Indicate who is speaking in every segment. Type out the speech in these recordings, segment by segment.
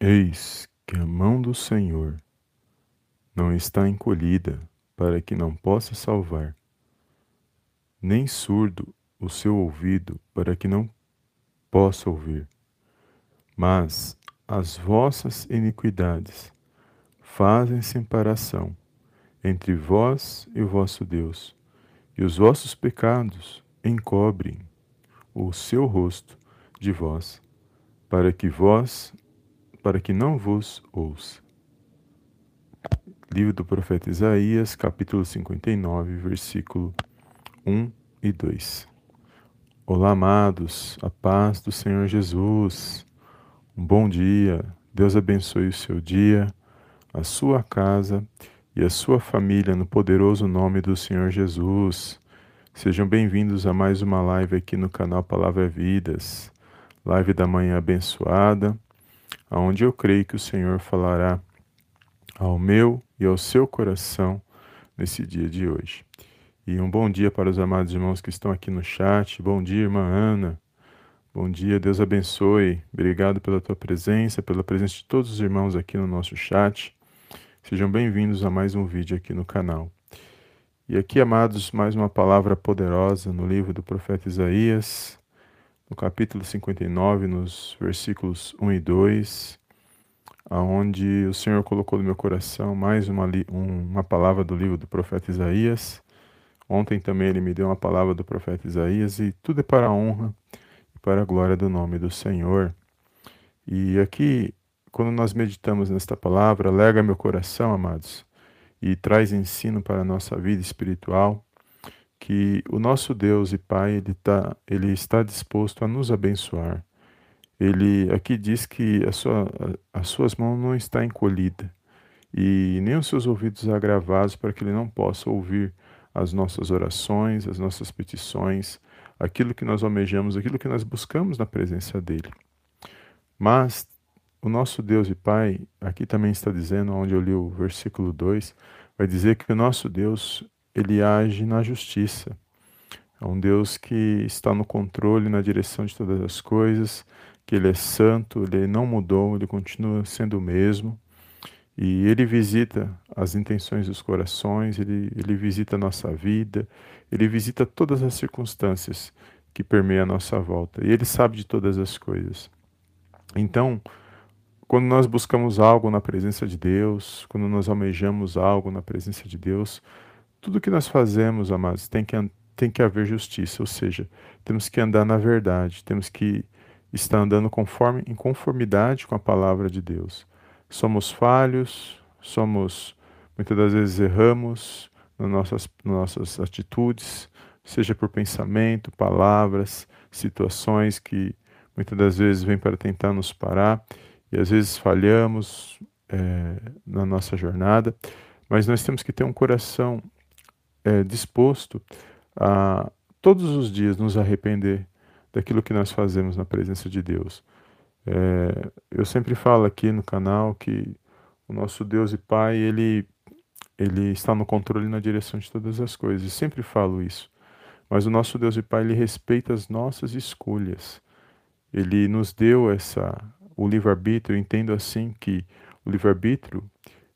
Speaker 1: Eis que a mão do Senhor não está encolhida para que não possa salvar, nem surdo o seu ouvido para que não possa ouvir. Mas as vossas iniquidades fazem separação entre vós e o vosso Deus, e os vossos pecados encobrem o seu rosto de vós, para que vós para que não vos ouça. Livro do profeta Isaías, capítulo 59, versículo 1 e 2. Olá, amados, a paz do Senhor Jesus. Um bom dia. Deus abençoe o seu dia, a sua casa e a sua família no poderoso nome do Senhor Jesus. Sejam bem-vindos a mais uma live aqui no canal Palavra Vidas. Live da manhã abençoada aonde eu creio que o Senhor falará ao meu e ao seu coração nesse dia de hoje. E um bom dia para os amados irmãos que estão aqui no chat. Bom dia, irmã Ana. Bom dia, Deus abençoe. Obrigado pela tua presença, pela presença de todos os irmãos aqui no nosso chat. Sejam bem-vindos a mais um vídeo aqui no canal. E aqui, amados, mais uma palavra poderosa no livro do profeta Isaías, no capítulo 59, nos versículos 1 e 2, aonde o Senhor colocou no meu coração mais uma, uma palavra do livro do profeta Isaías. Ontem também ele me deu uma palavra do profeta Isaías e tudo é para a honra e para a glória do nome do Senhor. E aqui, quando nós meditamos nesta palavra, lega meu coração, amados, e traz ensino para a nossa vida espiritual que o nosso Deus e Pai ele, tá, ele está disposto a nos abençoar. Ele aqui diz que a sua, a, as suas mãos não está encolhida e nem os seus ouvidos agravados para que ele não possa ouvir as nossas orações, as nossas petições, aquilo que nós almejamos, aquilo que nós buscamos na presença dele. Mas o nosso Deus e Pai, aqui também está dizendo, onde eu li o versículo 2, vai dizer que o nosso Deus ele age na justiça. É um Deus que está no controle, na direção de todas as coisas, que ele é santo, ele não mudou, ele continua sendo o mesmo. E ele visita as intenções dos corações, ele, ele visita a nossa vida, ele visita todas as circunstâncias que permeiam a nossa volta. E ele sabe de todas as coisas. Então, quando nós buscamos algo na presença de Deus, quando nós almejamos algo na presença de Deus, tudo que nós fazemos, amados, tem que, tem que haver justiça, ou seja, temos que andar na verdade, temos que estar andando conforme, em conformidade com a palavra de Deus. Somos falhos, somos, muitas das vezes erramos nas nossas, nas nossas atitudes, seja por pensamento, palavras, situações que muitas das vezes vêm para tentar nos parar e às vezes falhamos é, na nossa jornada, mas nós temos que ter um coração é, disposto a todos os dias nos arrepender daquilo que nós fazemos na presença de Deus. É, eu sempre falo aqui no canal que o nosso Deus e Pai, ele, ele está no controle e na direção de todas as coisas. Eu sempre falo isso. Mas o nosso Deus e Pai, ele respeita as nossas escolhas. Ele nos deu essa o livre-arbítrio. Entendo assim que o livre-arbítrio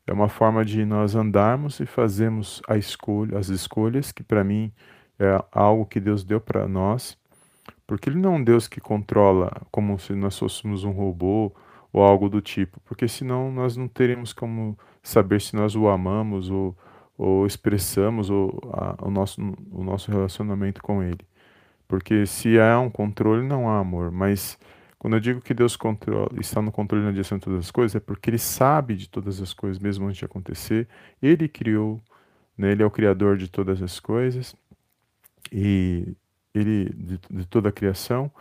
Speaker 1: é uma forma de nós andarmos e fazermos a escolha, as escolhas, que para mim é algo que Deus deu para nós, porque Ele não é um Deus que controla como se nós fôssemos um robô ou algo do tipo, porque senão nós não teríamos como saber se nós o amamos ou, ou expressamos a, o, nosso, o nosso relacionamento com Ele. Porque se há um controle, não há amor, mas quando eu digo que Deus controla, está no controle na direção de todas as coisas, é porque Ele sabe de todas as coisas, mesmo antes de acontecer. Ele criou, né? Ele é o Criador de todas as coisas, e Ele de, de toda a criação,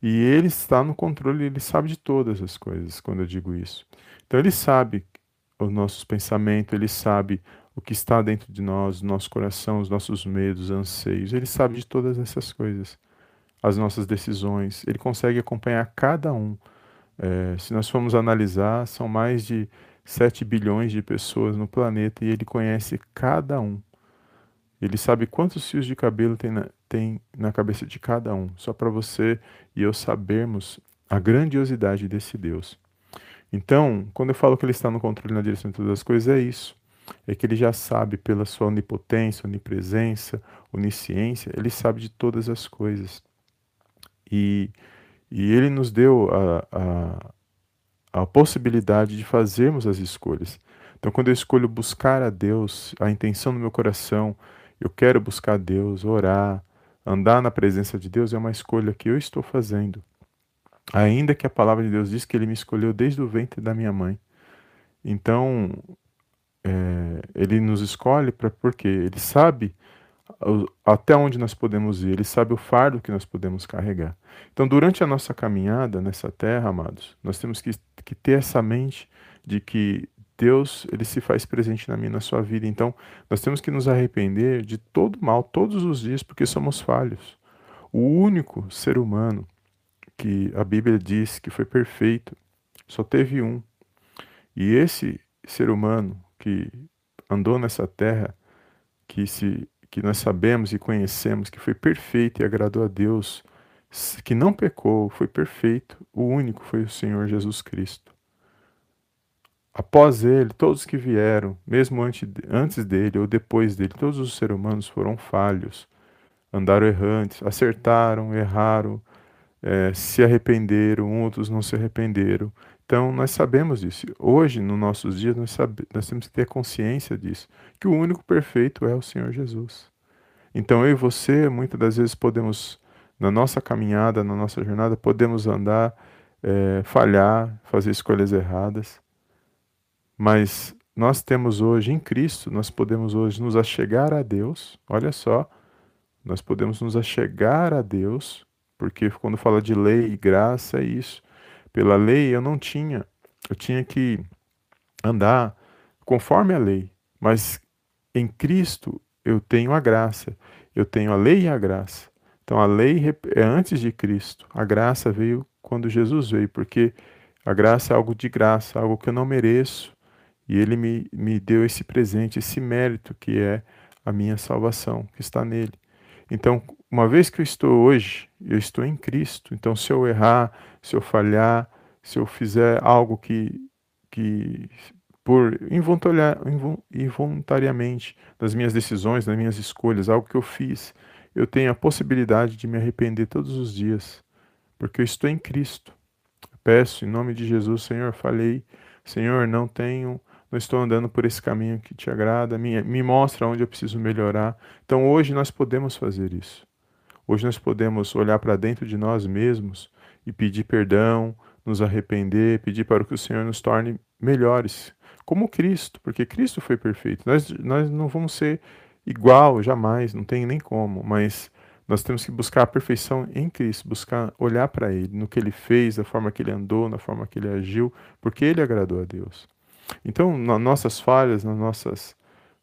Speaker 1: e Ele está no controle, Ele sabe de todas as coisas, quando eu digo isso. Então Ele sabe os nossos pensamentos, Ele sabe o que está dentro de nós, o nosso coração, os nossos medos, anseios, Ele sabe de todas essas coisas as nossas decisões, ele consegue acompanhar cada um. É, se nós formos analisar, são mais de 7 bilhões de pessoas no planeta e ele conhece cada um. Ele sabe quantos fios de cabelo tem na, tem na cabeça de cada um, só para você e eu sabermos a grandiosidade desse Deus. Então, quando eu falo que ele está no controle na direção de todas as coisas, é isso. É que ele já sabe pela sua onipotência, onipresença, onisciência, ele sabe de todas as coisas. E, e ele nos deu a, a, a possibilidade de fazermos as escolhas. Então, quando eu escolho buscar a Deus, a intenção do meu coração, eu quero buscar Deus, orar, andar na presença de Deus, é uma escolha que eu estou fazendo. Ainda que a palavra de Deus diz que ele me escolheu desde o ventre da minha mãe. Então, é, ele nos escolhe para porque ele sabe até onde nós podemos ir, ele sabe o fardo que nós podemos carregar. Então, durante a nossa caminhada nessa terra, amados, nós temos que, que ter essa mente de que Deus ele se faz presente na minha na sua vida. Então, nós temos que nos arrepender de todo mal todos os dias, porque somos falhos. O único ser humano que a Bíblia diz que foi perfeito, só teve um. E esse ser humano que andou nessa terra, que se que nós sabemos e conhecemos que foi perfeito e agradou a Deus, que não pecou, foi perfeito, o único foi o Senhor Jesus Cristo. Após ele, todos que vieram, mesmo antes dele ou depois dele, todos os seres humanos foram falhos, andaram errantes, acertaram, erraram, é, se arrependeram, outros não se arrependeram. Então, nós sabemos disso. Hoje, nos nossos dias, nós, sabe, nós temos que ter consciência disso, que o único perfeito é o Senhor Jesus. Então, eu e você, muitas das vezes, podemos, na nossa caminhada, na nossa jornada, podemos andar, é, falhar, fazer escolhas erradas, mas nós temos hoje, em Cristo, nós podemos hoje nos achegar a Deus, olha só, nós podemos nos achegar a Deus porque quando fala de lei e graça é isso. Pela lei eu não tinha, eu tinha que andar conforme a lei, mas em Cristo eu tenho a graça, eu tenho a lei e a graça. Então a lei é antes de Cristo, a graça veio quando Jesus veio, porque a graça é algo de graça, algo que eu não mereço, e Ele me, me deu esse presente, esse mérito que é a minha salvação, que está nele. Então, uma vez que eu estou hoje, eu estou em Cristo. Então, se eu errar, se eu falhar, se eu fizer algo que, que por involuntariamente, das minhas decisões, das minhas escolhas, algo que eu fiz, eu tenho a possibilidade de me arrepender todos os dias, porque eu estou em Cristo. Peço em nome de Jesus, Senhor, falei, Senhor, não tenho não estou andando por esse caminho que te agrada, me, me mostra onde eu preciso melhorar. Então hoje nós podemos fazer isso. Hoje nós podemos olhar para dentro de nós mesmos e pedir perdão, nos arrepender, pedir para que o Senhor nos torne melhores, como Cristo, porque Cristo foi perfeito. Nós, nós não vamos ser igual, jamais, não tem nem como, mas nós temos que buscar a perfeição em Cristo, buscar olhar para Ele, no que Ele fez, da forma que Ele andou, na forma que Ele agiu, porque Ele agradou a Deus. Então, nas nossas falhas, nas nossas,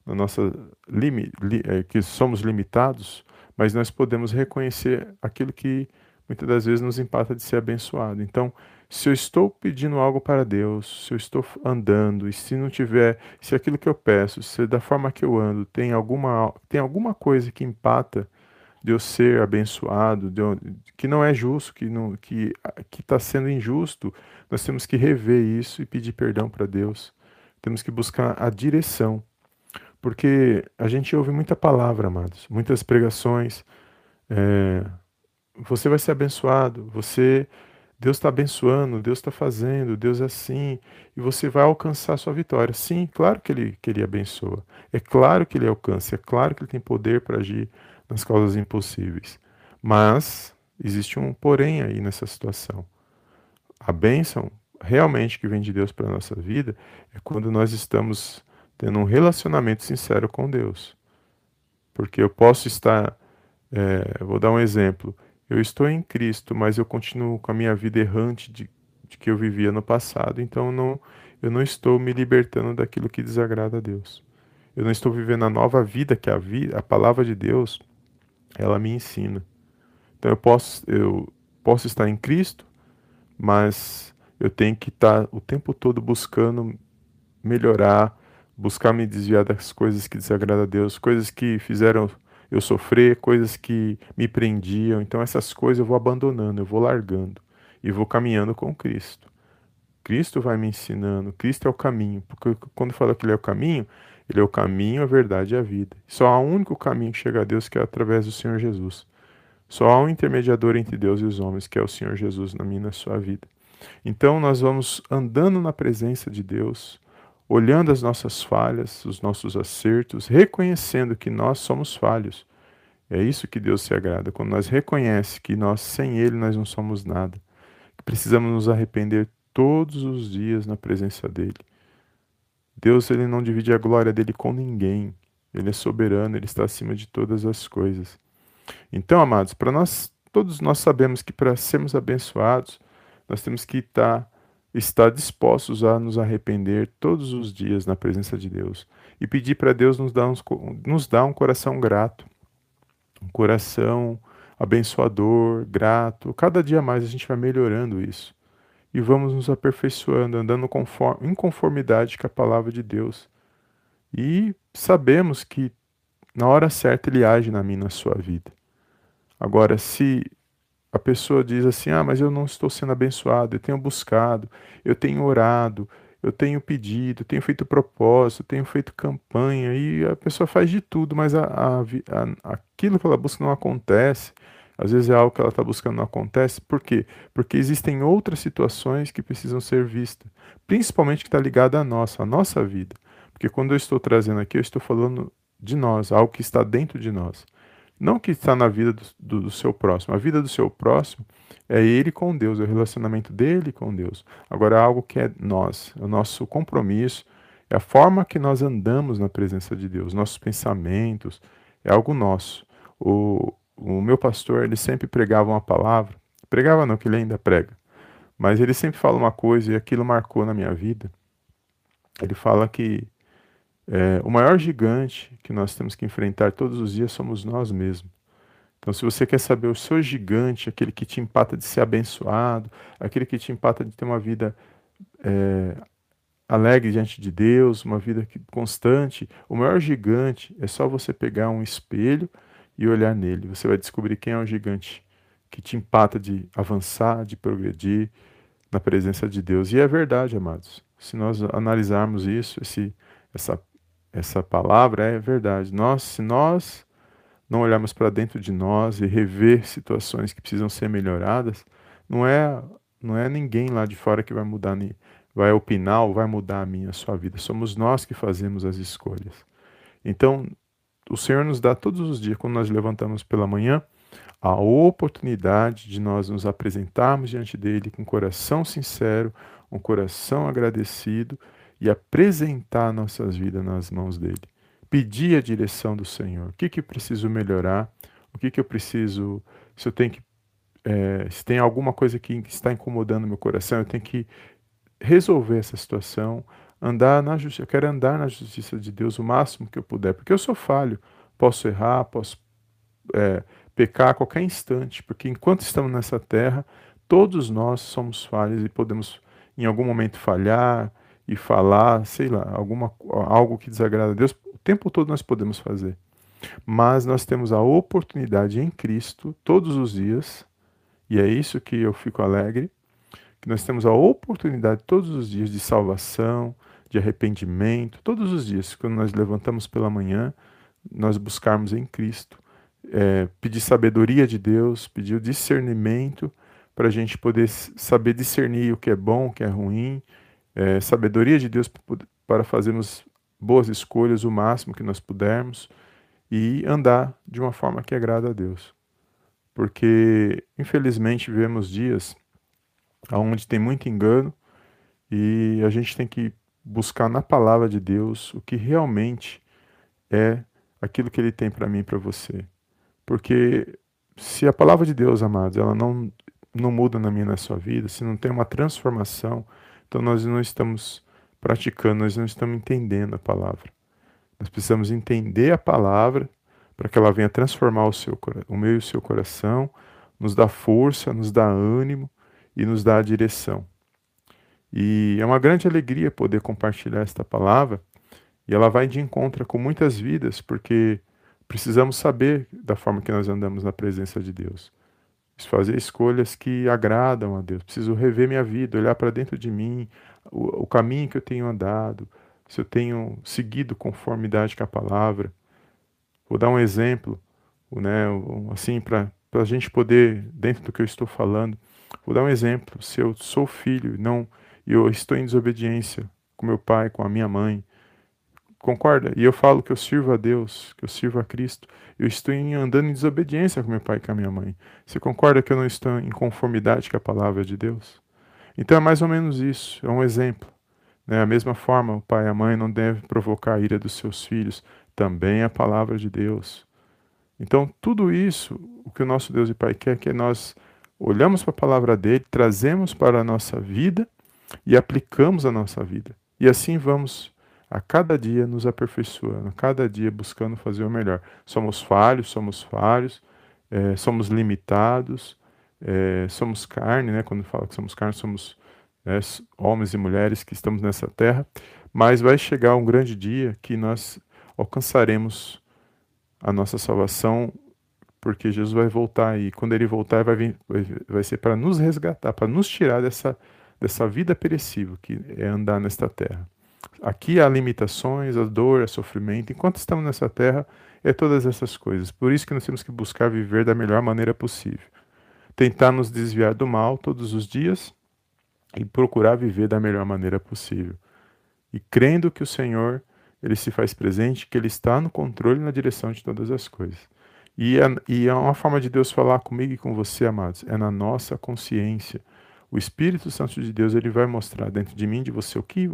Speaker 1: na nossa limi, li, é, que somos limitados, mas nós podemos reconhecer aquilo que muitas das vezes nos empata de ser abençoado. Então, se eu estou pedindo algo para Deus, se eu estou andando e se não tiver, se aquilo que eu peço, se da forma que eu ando tem alguma tem alguma coisa que empata de eu ser abençoado, de eu, que não é justo, que não que que está sendo injusto, nós temos que rever isso e pedir perdão para Deus. Temos que buscar a direção. Porque a gente ouve muita palavra, amados, muitas pregações. É, você vai ser abençoado, você. Deus está abençoando, Deus está fazendo, Deus é assim, e você vai alcançar a sua vitória. Sim, claro que ele, que ele abençoa, é claro que ele alcança, é claro que ele tem poder para agir nas causas impossíveis. Mas existe um porém aí nessa situação. A bênção realmente que vem de Deus para a nossa vida é quando nós estamos tendo um relacionamento sincero com Deus. Porque eu posso estar, é, vou dar um exemplo, eu estou em Cristo, mas eu continuo com a minha vida errante de, de que eu vivia no passado, então não, eu não estou me libertando daquilo que desagrada a Deus. Eu não estou vivendo a nova vida que a, vida, a palavra de Deus ela me ensina. Então eu posso, eu posso estar em Cristo, mas eu tenho que estar o tempo todo buscando melhorar, buscar me desviar das coisas que desagradam a Deus, coisas que fizeram eu sofrer, coisas que me prendiam. Então essas coisas eu vou abandonando, eu vou largando e vou caminhando com Cristo. Cristo vai me ensinando, Cristo é o caminho, porque quando fala que Ele é o caminho, Ele é o caminho, a verdade e a vida. Só há um único caminho que chega a Deus, que é através do Senhor Jesus. Só há um intermediador entre Deus e os homens, que é o Senhor Jesus na minha e na sua vida. Então nós vamos andando na presença de Deus, olhando as nossas falhas, os nossos acertos, reconhecendo que nós somos falhos. É isso que Deus se agrada, quando nós reconhece que nós sem ele nós não somos nada. Que precisamos nos arrepender todos os dias na presença dele. Deus ele não divide a glória dele com ninguém. Ele é soberano, ele está acima de todas as coisas. Então, amados, para nós todos nós sabemos que para sermos abençoados, nós temos que estar estar dispostos a nos arrepender todos os dias na presença de Deus e pedir para Deus nos dar, uns, nos dar um coração grato, um coração abençoador, grato. Cada dia mais a gente vai melhorando isso e vamos nos aperfeiçoando, andando conforme, em conformidade com a palavra de Deus. E sabemos que na hora certa ele age na minha na sua vida. Agora, se a pessoa diz assim: ah, mas eu não estou sendo abençoado, eu tenho buscado, eu tenho orado, eu tenho pedido, eu tenho feito propósito, eu tenho feito campanha, e a pessoa faz de tudo, mas a, a, a, aquilo que ela busca não acontece. Às vezes é algo que ela está buscando não acontece. Por quê? Porque existem outras situações que precisam ser vistas, principalmente que está ligada à nossa, à nossa vida. Porque quando eu estou trazendo aqui, eu estou falando de nós, algo que está dentro de nós. Não que está na vida do, do, seu próximo. A vida do seu próximo é ele com Deus, é o relacionamento dele com Deus. Agora, é algo que é nós, é o nosso compromisso, é a forma que nós andamos na presença de Deus, nossos pensamentos, é algo nosso. O, o meu pastor, ele sempre pregava uma palavra, pregava não, que ele ainda prega, mas ele sempre fala uma coisa e aquilo marcou na minha vida. Ele fala que é, o maior gigante que nós temos que enfrentar todos os dias somos nós mesmos. Então, se você quer saber o seu gigante, aquele que te empata de ser abençoado, aquele que te empata de ter uma vida é, alegre diante de Deus, uma vida constante, o maior gigante é só você pegar um espelho e olhar nele. Você vai descobrir quem é o gigante que te empata de avançar, de progredir na presença de Deus. E é verdade, amados. Se nós analisarmos isso, esse, essa essa palavra é verdade. Nós, se nós não olharmos para dentro de nós e rever situações que precisam ser melhoradas, não é não é ninguém lá de fora que vai mudar, vai opinar ou vai mudar a minha, a sua vida. Somos nós que fazemos as escolhas. Então, o Senhor nos dá todos os dias, quando nós levantamos pela manhã, a oportunidade de nós nos apresentarmos diante dele com um coração sincero, um coração agradecido e apresentar nossas vidas nas mãos dele. Pedir a direção do Senhor. O que, que eu preciso melhorar? O que, que eu preciso. Se eu tenho que. É, se tem alguma coisa que está incomodando meu coração, eu tenho que resolver essa situação, andar na justiça. Eu quero andar na justiça de Deus o máximo que eu puder, porque eu sou falho. Posso errar, posso é, pecar a qualquer instante, porque enquanto estamos nessa terra, todos nós somos falhos e podemos em algum momento falhar, e falar, sei lá, alguma, algo que desagrada a Deus, o tempo todo nós podemos fazer. Mas nós temos a oportunidade em Cristo todos os dias, e é isso que eu fico alegre, que nós temos a oportunidade todos os dias de salvação, de arrependimento, todos os dias, quando nós levantamos pela manhã, nós buscarmos em Cristo, é, pedir sabedoria de Deus, pedir o discernimento para a gente poder saber discernir o que é bom, o que é ruim, é, sabedoria de Deus para fazermos boas escolhas o máximo que nós pudermos e andar de uma forma que agrada a Deus. Porque, infelizmente, vemos dias onde tem muito engano e a gente tem que buscar na palavra de Deus o que realmente é aquilo que Ele tem para mim e para você. Porque se a palavra de Deus, amados, ela não, não muda na minha e na sua vida, se não tem uma transformação, então nós não estamos praticando, nós não estamos entendendo a palavra. Nós precisamos entender a palavra para que ela venha transformar o, seu, o meu e o seu coração, nos dá força, nos dá ânimo e nos dá a direção. E é uma grande alegria poder compartilhar esta palavra e ela vai de encontro com muitas vidas, porque precisamos saber da forma que nós andamos na presença de Deus. Fazer escolhas que agradam a Deus. Preciso rever minha vida, olhar para dentro de mim, o, o, caminho que eu tenho andado, se eu tenho seguido conformidade com a palavra. Vou dar um exemplo, né, assim, para a gente poder, dentro do que eu estou falando, vou dar um exemplo. Se eu sou filho não, e eu estou em desobediência com meu pai, com a minha mãe, concorda? E eu falo que eu sirvo a Deus, que eu sirvo a Cristo, eu estou andando em desobediência com meu pai e com a minha mãe. Você concorda que eu não estou em conformidade com a palavra de Deus? Então é mais ou menos isso, é um exemplo. Né? A mesma forma, o pai e a mãe não devem provocar a ira dos seus filhos, também é a palavra de Deus. Então, tudo isso, o que o nosso Deus e Pai quer é que nós olhamos para a palavra dele, trazemos para a nossa vida e aplicamos a nossa vida. E assim vamos a cada dia nos aperfeiçoando, a cada dia buscando fazer o melhor. Somos falhos, somos falhos, é, somos limitados, é, somos carne, né? Quando fala que somos carne, somos é, homens e mulheres que estamos nessa terra, mas vai chegar um grande dia que nós alcançaremos a nossa salvação, porque Jesus vai voltar e quando ele voltar vai, vir, vai, vai ser para nos resgatar, para nos tirar dessa, dessa vida perecível que é andar nesta terra. Aqui há limitações, a dor, o sofrimento. Enquanto estamos nessa terra, é todas essas coisas. Por isso que nós temos que buscar viver da melhor maneira possível. Tentar nos desviar do mal todos os dias e procurar viver da melhor maneira possível. E crendo que o Senhor, ele se faz presente, que ele está no controle e na direção de todas as coisas. E é, e é uma forma de Deus falar comigo e com você, amados, é na nossa consciência. O Espírito Santo de Deus, ele vai mostrar dentro de mim, de você, o que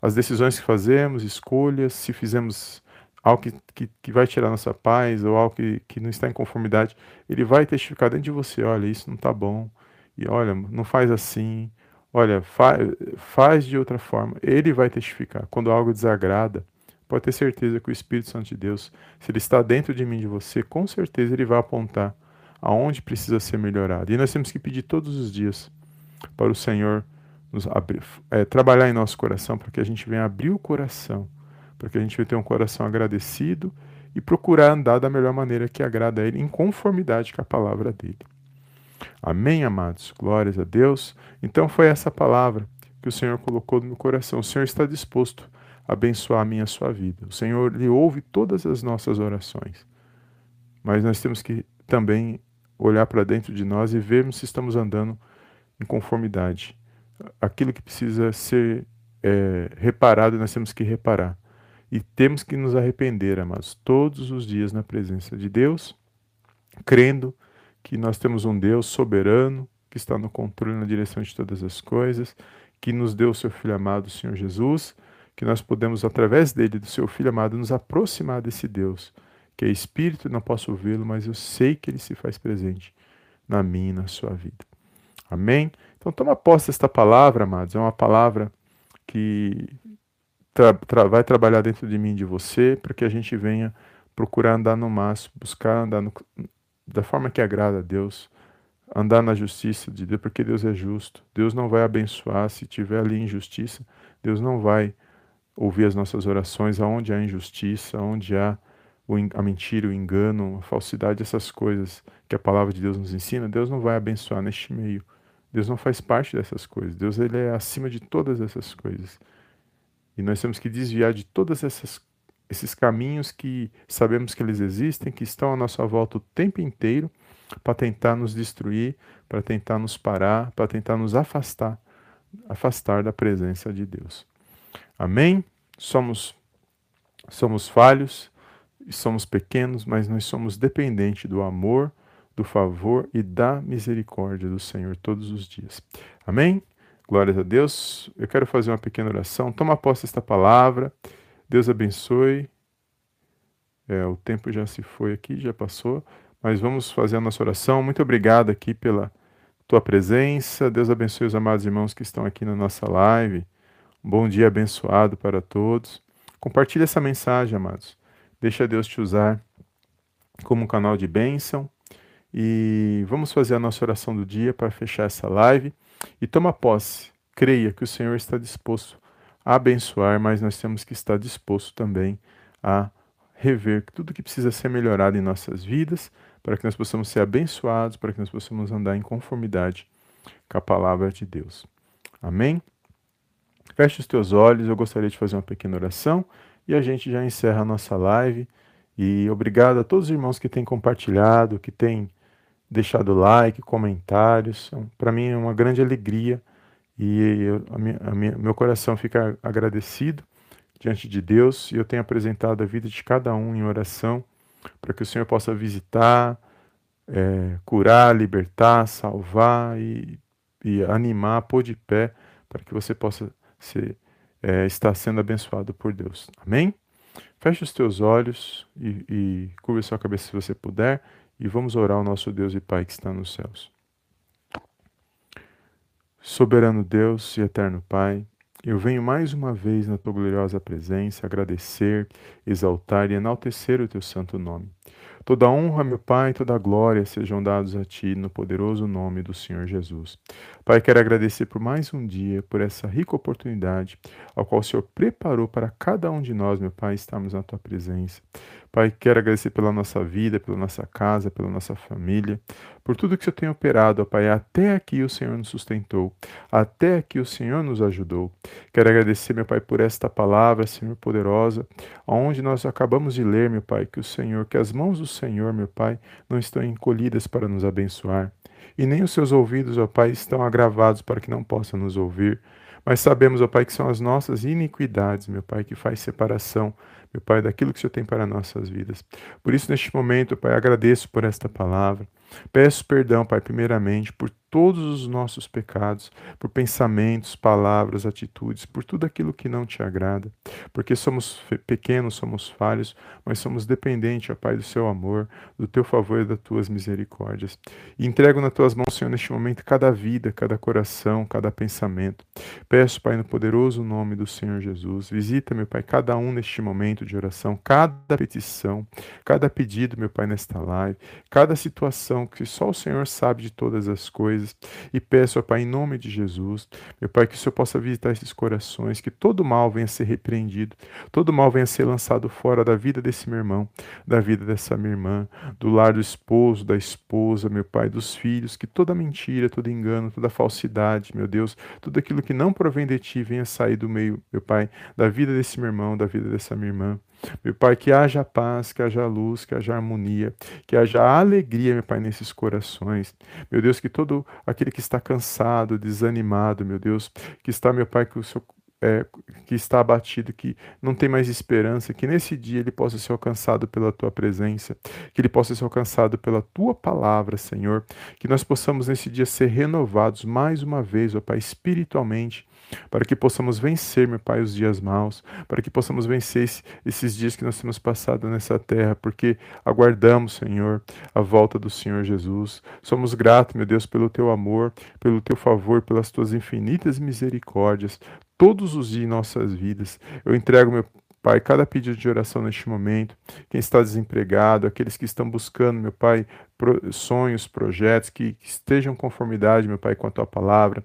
Speaker 1: as decisões que fazemos, escolhas, se fizemos algo que, que, que, vai tirar nossa paz ou algo que, que não está em conformidade, ele vai testificar dentro de você: olha, isso não está bom, e olha, não faz assim, olha, fa faz de outra forma. Ele vai testificar. Quando algo desagrada, pode ter certeza que o Espírito Santo de Deus, se ele está dentro de mim, de você, com certeza ele vai apontar aonde precisa ser melhorado. E nós temos que pedir todos os dias para o Senhor nos abrir, é, trabalhar em nosso coração para que a gente venha abrir o coração, para que a gente venha ter um coração agradecido e procurar andar da melhor maneira que agrada a Ele, em conformidade com a palavra dele. Amém, amados? Glórias a Deus. Então foi essa palavra que o Senhor colocou no meu coração. O Senhor está disposto a abençoar a minha a sua vida. O Senhor lhe ouve todas as nossas orações. Mas nós temos que também olhar para dentro de nós e vermos se estamos andando em conformidade aquilo que precisa ser é, reparado, nós temos que reparar. E temos que nos arrepender, amados, todos os dias na presença de Deus, crendo que nós temos um Deus soberano, que está no controle na direção de todas as coisas, que nos deu o seu Filho amado, o Senhor Jesus, que nós podemos, através dele, do seu Filho amado, nos aproximar desse Deus, que é Espírito, não posso vê-lo, mas eu sei que ele se faz presente na minha e na sua vida. Amém? Então, toma posse desta palavra, amados. É uma palavra que tra tra vai trabalhar dentro de mim e de você, para que a gente venha procurar andar no máximo, buscar andar no, da forma que agrada a Deus, andar na justiça de Deus, porque Deus é justo. Deus não vai abençoar se tiver ali injustiça. Deus não vai ouvir as nossas orações aonde há injustiça, aonde há a mentira, o engano, a falsidade, essas coisas que a palavra de Deus nos ensina. Deus não vai abençoar neste meio. Deus não faz parte dessas coisas. Deus ele é acima de todas essas coisas. E nós temos que desviar de todos esses caminhos que sabemos que eles existem, que estão à nossa volta o tempo inteiro, para tentar nos destruir, para tentar nos parar, para tentar nos afastar, afastar da presença de Deus. Amém? Somos somos falhos somos pequenos, mas nós somos dependentes do amor do favor e da misericórdia do Senhor todos os dias. Amém? Glórias a Deus. Eu quero fazer uma pequena oração. Toma posse desta palavra. Deus abençoe. É, o tempo já se foi aqui, já passou. Mas vamos fazer a nossa oração. Muito obrigado aqui pela tua presença. Deus abençoe os amados irmãos que estão aqui na nossa live. Um bom dia abençoado para todos. Compartilhe essa mensagem, amados. Deixa Deus te usar como um canal de bênção e vamos fazer a nossa oração do dia para fechar essa live. E toma posse, creia que o Senhor está disposto a abençoar, mas nós temos que estar disposto também a rever tudo que precisa ser melhorado em nossas vidas, para que nós possamos ser abençoados, para que nós possamos andar em conformidade com a palavra de Deus. Amém? Feche os teus olhos, eu gostaria de fazer uma pequena oração e a gente já encerra a nossa live. E obrigado a todos os irmãos que têm compartilhado, que têm deixado like, comentários. Para mim é uma grande alegria e eu, a minha, a minha, meu coração fica agradecido diante de Deus e eu tenho apresentado a vida de cada um em oração para que o Senhor possa visitar, é, curar, libertar, salvar e, e, animar, pôr de pé, para que você possa ser, é, estar sendo abençoado por Deus. Amém? Feche os teus olhos e, e curva sua cabeça se você puder e vamos orar ao nosso Deus e Pai que está nos céus. Soberano Deus e eterno Pai, eu venho mais uma vez na tua gloriosa presença agradecer, exaltar e enaltecer o teu santo nome. Toda honra, meu Pai, toda glória sejam dados a Ti no poderoso nome do Senhor Jesus. Pai, quero agradecer por mais um dia, por essa rica oportunidade, ao qual o Senhor preparou para cada um de nós, meu Pai, estarmos na Tua presença. Pai, quero agradecer pela nossa vida, pela nossa casa, pela nossa família, por tudo que o Senhor tem operado, ó Pai. Até aqui o Senhor nos sustentou, até aqui o Senhor nos ajudou. Quero agradecer, meu Pai, por esta palavra, Senhor poderosa, onde nós acabamos de ler, meu Pai, que o Senhor, que as mãos do Senhor, meu Pai, não estão encolhidas para nos abençoar. E nem os seus ouvidos, ó Pai, estão agravados para que não possam nos ouvir. Mas sabemos, ó Pai, que são as nossas iniquidades, meu Pai, que faz separação meu Pai, daquilo que o Senhor tem para nossas vidas. Por isso, neste momento, Pai, agradeço por esta palavra. Peço perdão, Pai, primeiramente, por todos os nossos pecados, por pensamentos, palavras, atitudes, por tudo aquilo que não te agrada, porque somos pequenos, somos falhos, mas somos dependentes, ó Pai, do seu amor, do teu favor e das tuas misericórdias. E entrego nas tuas mãos, Senhor, neste momento, cada vida, cada coração, cada pensamento. Peço, Pai, no poderoso nome do Senhor Jesus, visita, meu Pai, cada um neste momento de oração, cada petição, cada pedido, meu Pai, nesta live, cada situação que só o Senhor sabe de todas as coisas coisas. E peço, ó Pai, em nome de Jesus, meu Pai, que o Senhor possa visitar esses corações, que todo mal venha a ser repreendido, todo mal venha a ser lançado fora da vida desse meu irmão, da vida dessa minha irmã, do lar do esposo, da esposa, meu Pai, dos filhos, que toda mentira, todo engano, toda falsidade, meu Deus, tudo aquilo que não provém de Ti venha sair do meio, meu Pai, da vida desse meu irmão, da vida dessa minha irmã. Meu Pai, que haja paz, que haja luz, que haja harmonia, que haja alegria, meu Pai, nesses corações. Meu Deus, que todo aquele que está cansado, desanimado, meu Deus, que está, meu Pai, que o seu é, que está abatido, que não tem mais esperança, que nesse dia ele possa ser alcançado pela tua presença, que ele possa ser alcançado pela tua palavra, Senhor, que nós possamos nesse dia ser renovados mais uma vez, ó Pai, espiritualmente, para que possamos vencer, meu Pai, os dias maus, para que possamos vencer esses dias que nós temos passado nessa terra, porque aguardamos, Senhor, a volta do Senhor Jesus. Somos gratos, meu Deus, pelo teu amor, pelo teu favor, pelas tuas infinitas misericórdias, todos os dias em nossas vidas. Eu entrego, meu Pai, cada pedido de oração neste momento, quem está desempregado, aqueles que estão buscando, meu Pai, sonhos, projetos, que, que estejam conformidade, meu Pai, com a tua palavra.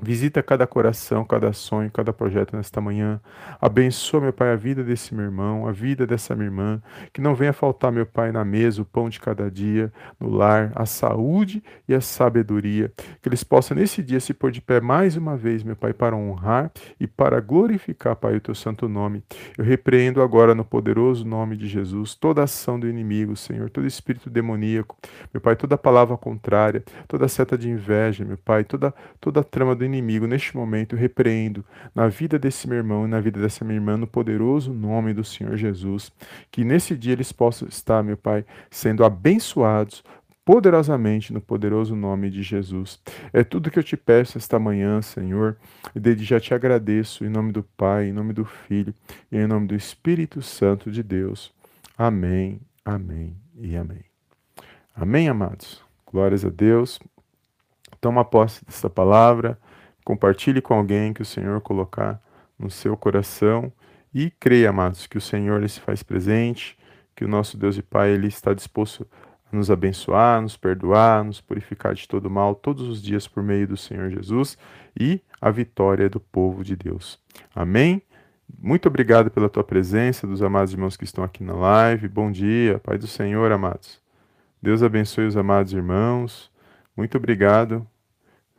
Speaker 1: Visita cada coração, cada sonho, cada projeto nesta manhã. Abençoa, meu Pai, a vida desse meu irmão, a vida dessa minha irmã. Que não venha faltar, meu Pai, na mesa o pão de cada dia, no lar, a saúde e a sabedoria. Que eles possam nesse dia se pôr de pé mais uma vez, meu Pai, para honrar e para glorificar, Pai, o teu santo nome. Eu repreendo agora no poderoso nome de Jesus toda ação do inimigo, Senhor, todo espírito demoníaco, meu Pai, toda palavra contrária, toda seta de inveja, meu Pai, toda, toda trama do inimigo neste momento, repreendo na vida desse meu irmão e na vida dessa minha irmã, no poderoso nome do Senhor Jesus. Que nesse dia eles possam estar, meu Pai, sendo abençoados poderosamente no poderoso nome de Jesus. É tudo que eu te peço esta manhã, Senhor, e desde já te agradeço em nome do Pai, em nome do Filho e em nome do Espírito Santo de Deus. Amém, amém e amém. Amém, amados. Glórias a Deus. Toma posse dessa palavra. Compartilhe com alguém que o Senhor colocar no seu coração e creia, amados, que o Senhor ele se faz presente, que o nosso Deus e Pai ele está disposto a nos abençoar, nos perdoar, nos purificar de todo mal todos os dias por meio do Senhor Jesus e a vitória do povo de Deus. Amém. Muito obrigado pela tua presença, dos amados irmãos que estão aqui na live. Bom dia, Pai do Senhor, amados. Deus abençoe os amados irmãos. Muito obrigado.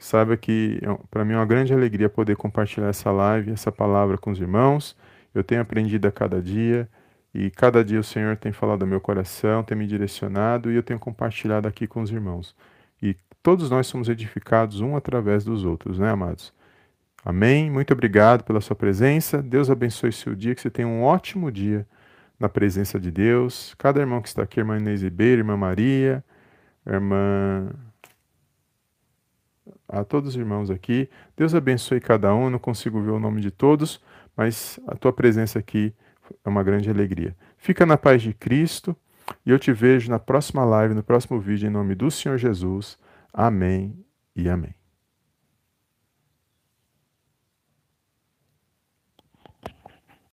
Speaker 1: Saiba que é para mim é uma grande alegria poder compartilhar essa live, essa palavra com os irmãos. Eu tenho aprendido a cada dia e cada dia o Senhor tem falado ao meu coração, tem me direcionado e eu tenho compartilhado aqui com os irmãos. E todos nós somos edificados um através dos outros, né, amados? Amém. Muito obrigado pela sua presença. Deus abençoe seu dia, que você tenha um ótimo dia na presença de Deus. Cada irmão que está aqui, irmã Inês Ribeiro, irmã Maria, irmã. A todos os irmãos aqui. Deus abençoe cada um. Não consigo ver o nome de todos, mas a tua presença aqui é uma grande alegria. Fica na paz de Cristo e eu te vejo na próxima live, no próximo vídeo, em nome do Senhor Jesus. Amém e amém.